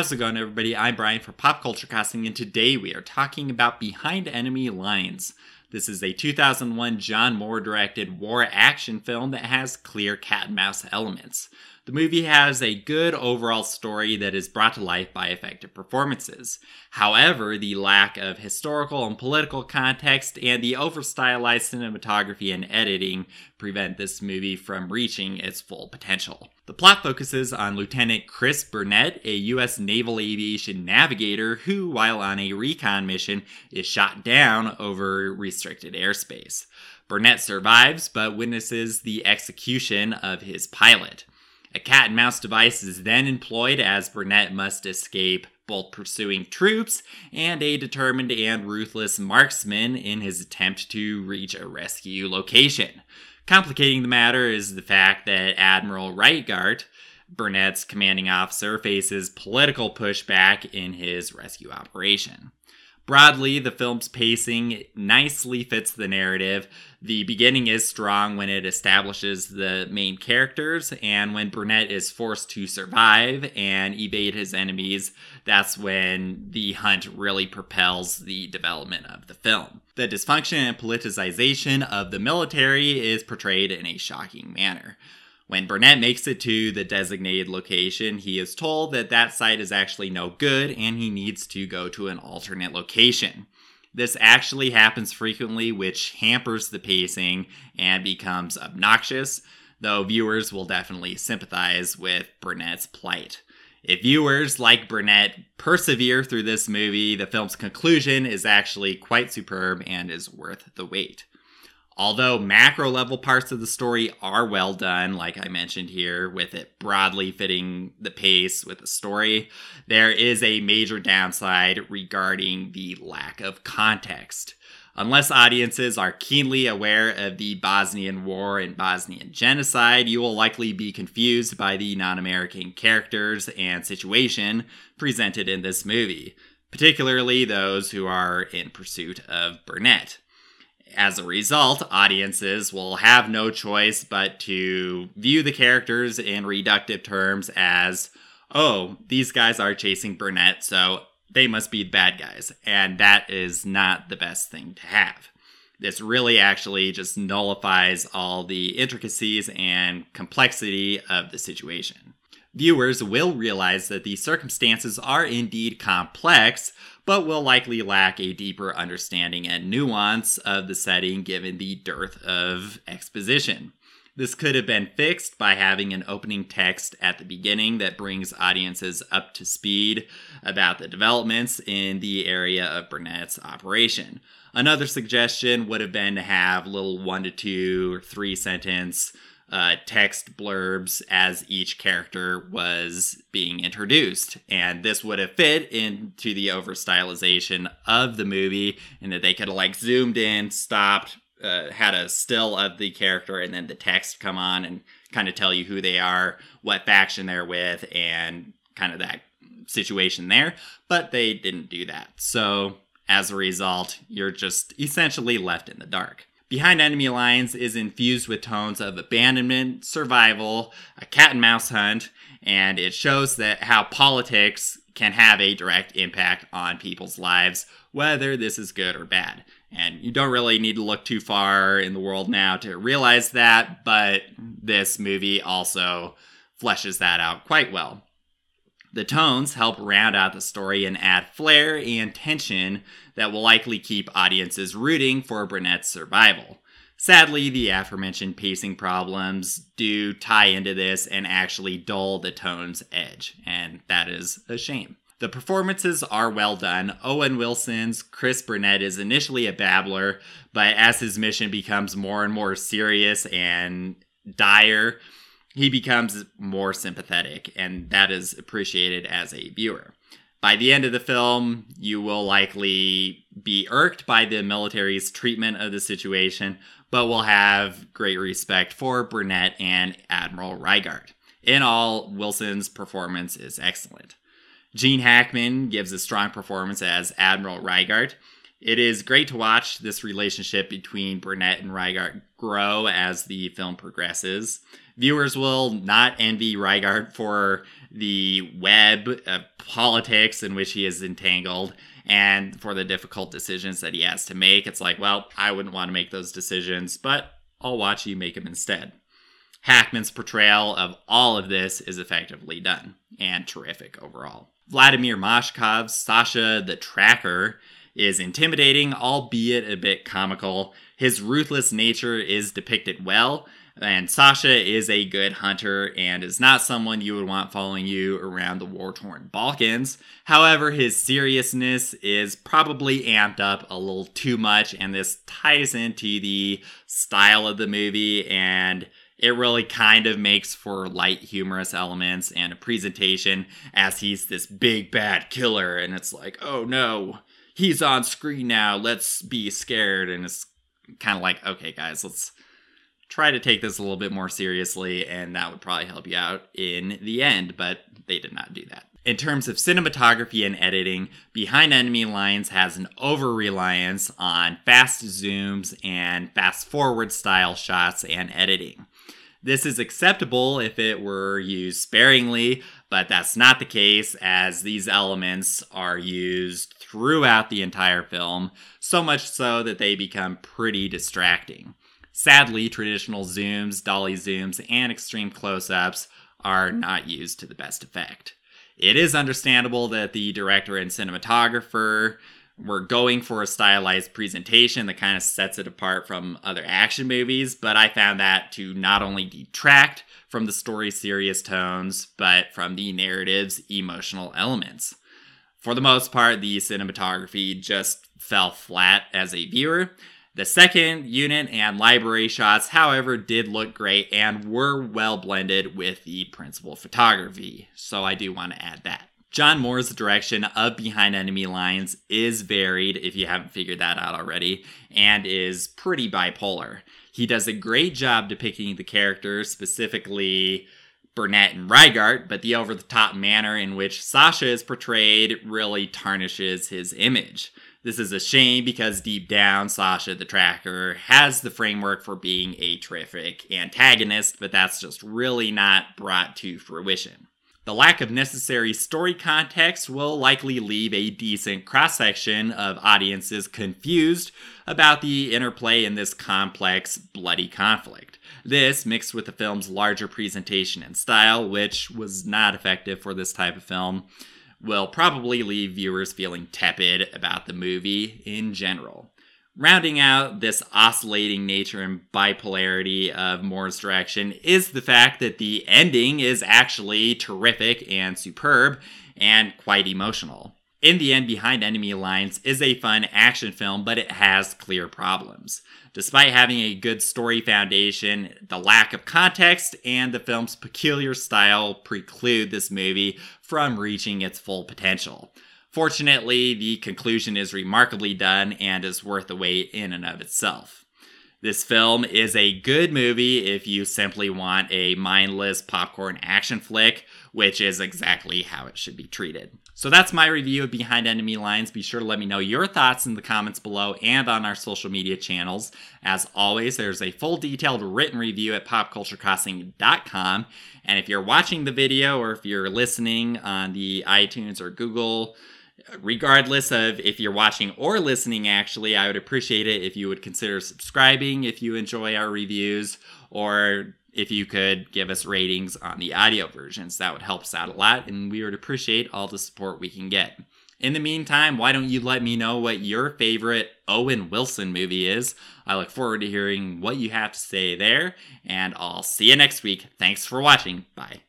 How's it going, everybody? I'm Brian for Pop Culture Crossing, and today we are talking about Behind Enemy Lines. This is a 2001 John Moore directed war action film that has clear cat and mouse elements. The movie has a good overall story that is brought to life by effective performances. However, the lack of historical and political context and the over stylized cinematography and editing prevent this movie from reaching its full potential. The plot focuses on Lieutenant Chris Burnett, a U.S. Naval Aviation navigator who, while on a recon mission, is shot down over restricted airspace. Burnett survives but witnesses the execution of his pilot. A cat and mouse device is then employed as Burnett must escape both pursuing troops and a determined and ruthless marksman in his attempt to reach a rescue location. Complicating the matter is the fact that Admiral Reigart, Burnett's commanding officer, faces political pushback in his rescue operation. Broadly, the film's pacing nicely fits the narrative. The beginning is strong when it establishes the main characters, and when Burnett is forced to survive and evade his enemies, that's when the hunt really propels the development of the film. The dysfunction and politicization of the military is portrayed in a shocking manner. When Burnett makes it to the designated location, he is told that that site is actually no good and he needs to go to an alternate location. This actually happens frequently, which hampers the pacing and becomes obnoxious, though viewers will definitely sympathize with Burnett's plight. If viewers like Burnett persevere through this movie, the film's conclusion is actually quite superb and is worth the wait. Although macro level parts of the story are well done, like I mentioned here, with it broadly fitting the pace with the story, there is a major downside regarding the lack of context. Unless audiences are keenly aware of the Bosnian War and Bosnian genocide, you will likely be confused by the non American characters and situation presented in this movie, particularly those who are in pursuit of Burnett. As a result, audiences will have no choice but to view the characters in reductive terms as, oh, these guys are chasing Burnett, so they must be bad guys. And that is not the best thing to have. This really actually just nullifies all the intricacies and complexity of the situation. Viewers will realize that the circumstances are indeed complex, but will likely lack a deeper understanding and nuance of the setting given the dearth of exposition. This could have been fixed by having an opening text at the beginning that brings audiences up to speed about the developments in the area of Burnett's operation. Another suggestion would have been to have little one to two or three sentence uh, text blurbs as each character was being introduced. And this would have fit into the over stylization of the movie, and that they could have like zoomed in, stopped, uh, had a still of the character, and then the text come on and kind of tell you who they are, what faction they're with, and kind of that situation there. But they didn't do that. So as a result, you're just essentially left in the dark. Behind Enemy Lines is infused with tones of abandonment, survival, a cat and mouse hunt, and it shows that how politics can have a direct impact on people's lives, whether this is good or bad. And you don't really need to look too far in the world now to realize that, but this movie also fleshes that out quite well. The tones help round out the story and add flair and tension that will likely keep audiences rooting for Burnett's survival. Sadly, the aforementioned pacing problems do tie into this and actually dull the tone's edge, and that is a shame. The performances are well done. Owen Wilson's Chris Burnett is initially a babbler, but as his mission becomes more and more serious and dire, he becomes more sympathetic, and that is appreciated as a viewer. By the end of the film, you will likely be irked by the military's treatment of the situation, but will have great respect for Burnett and Admiral Reigart. In all, Wilson's performance is excellent. Gene Hackman gives a strong performance as Admiral Reigart. It is great to watch this relationship between Burnett and Reigart grow as the film progresses. Viewers will not envy Reigart for the web of politics in which he is entangled and for the difficult decisions that he has to make. It's like, well, I wouldn't want to make those decisions, but I'll watch you make them instead. Hackman's portrayal of all of this is effectively done and terrific overall. Vladimir Mashkov's Sasha the Tracker is intimidating, albeit a bit comical. His ruthless nature is depicted well, and Sasha is a good hunter and is not someone you would want following you around the war torn Balkans. However, his seriousness is probably amped up a little too much, and this ties into the style of the movie and it really kind of makes for light humorous elements and a presentation as he's this big bad killer. And it's like oh no he's on screen now. Let's be scared. And it's kind of like okay guys let's try to take this a little bit more seriously, and that would probably help you out in the end, but they did not do that. In terms of cinematography and editing, Behind Enemy Lines has an over reliance on fast zooms and fast forward style shots and editing. This is acceptable if it were used sparingly, but that's not the case as these elements are used throughout the entire film, so much so that they become pretty distracting. Sadly, traditional zooms, dolly zooms, and extreme close ups are not used to the best effect. It is understandable that the director and cinematographer were going for a stylized presentation that kind of sets it apart from other action movies, but I found that to not only detract from the story's serious tones, but from the narrative's emotional elements. For the most part, the cinematography just fell flat as a viewer, the second unit and library shots, however, did look great and were well blended with the principal photography, so I do want to add that. John Moore's direction of Behind Enemy Lines is varied, if you haven't figured that out already, and is pretty bipolar. He does a great job depicting the characters, specifically Burnett and Reigart, but the over the top manner in which Sasha is portrayed really tarnishes his image. This is a shame because deep down, Sasha the Tracker has the framework for being a terrific antagonist, but that's just really not brought to fruition. The lack of necessary story context will likely leave a decent cross section of audiences confused about the interplay in this complex, bloody conflict. This, mixed with the film's larger presentation and style, which was not effective for this type of film, will probably leave viewers feeling tepid about the movie in general. Rounding out this oscillating nature and bipolarity of Moore's direction is the fact that the ending is actually terrific and superb and quite emotional. In the End Behind Enemy Lines is a fun action film, but it has clear problems. Despite having a good story foundation, the lack of context and the film's peculiar style preclude this movie from reaching its full potential. Fortunately, the conclusion is remarkably done and is worth the wait in and of itself. This film is a good movie if you simply want a mindless popcorn action flick, which is exactly how it should be treated. So that's my review of Behind Enemy Lines. Be sure to let me know your thoughts in the comments below and on our social media channels. As always, there's a full detailed written review at popculturecrossing.com. And if you're watching the video or if you're listening on the iTunes or Google regardless of if you're watching or listening, actually, I would appreciate it if you would consider subscribing if you enjoy our reviews, or if you could give us ratings on the audio versions. That would help us out a lot, and we would appreciate all the support we can get. In the meantime, why don't you let me know what your favorite Owen Wilson movie is? I look forward to hearing what you have to say there, and I'll see you next week. Thanks for watching. Bye.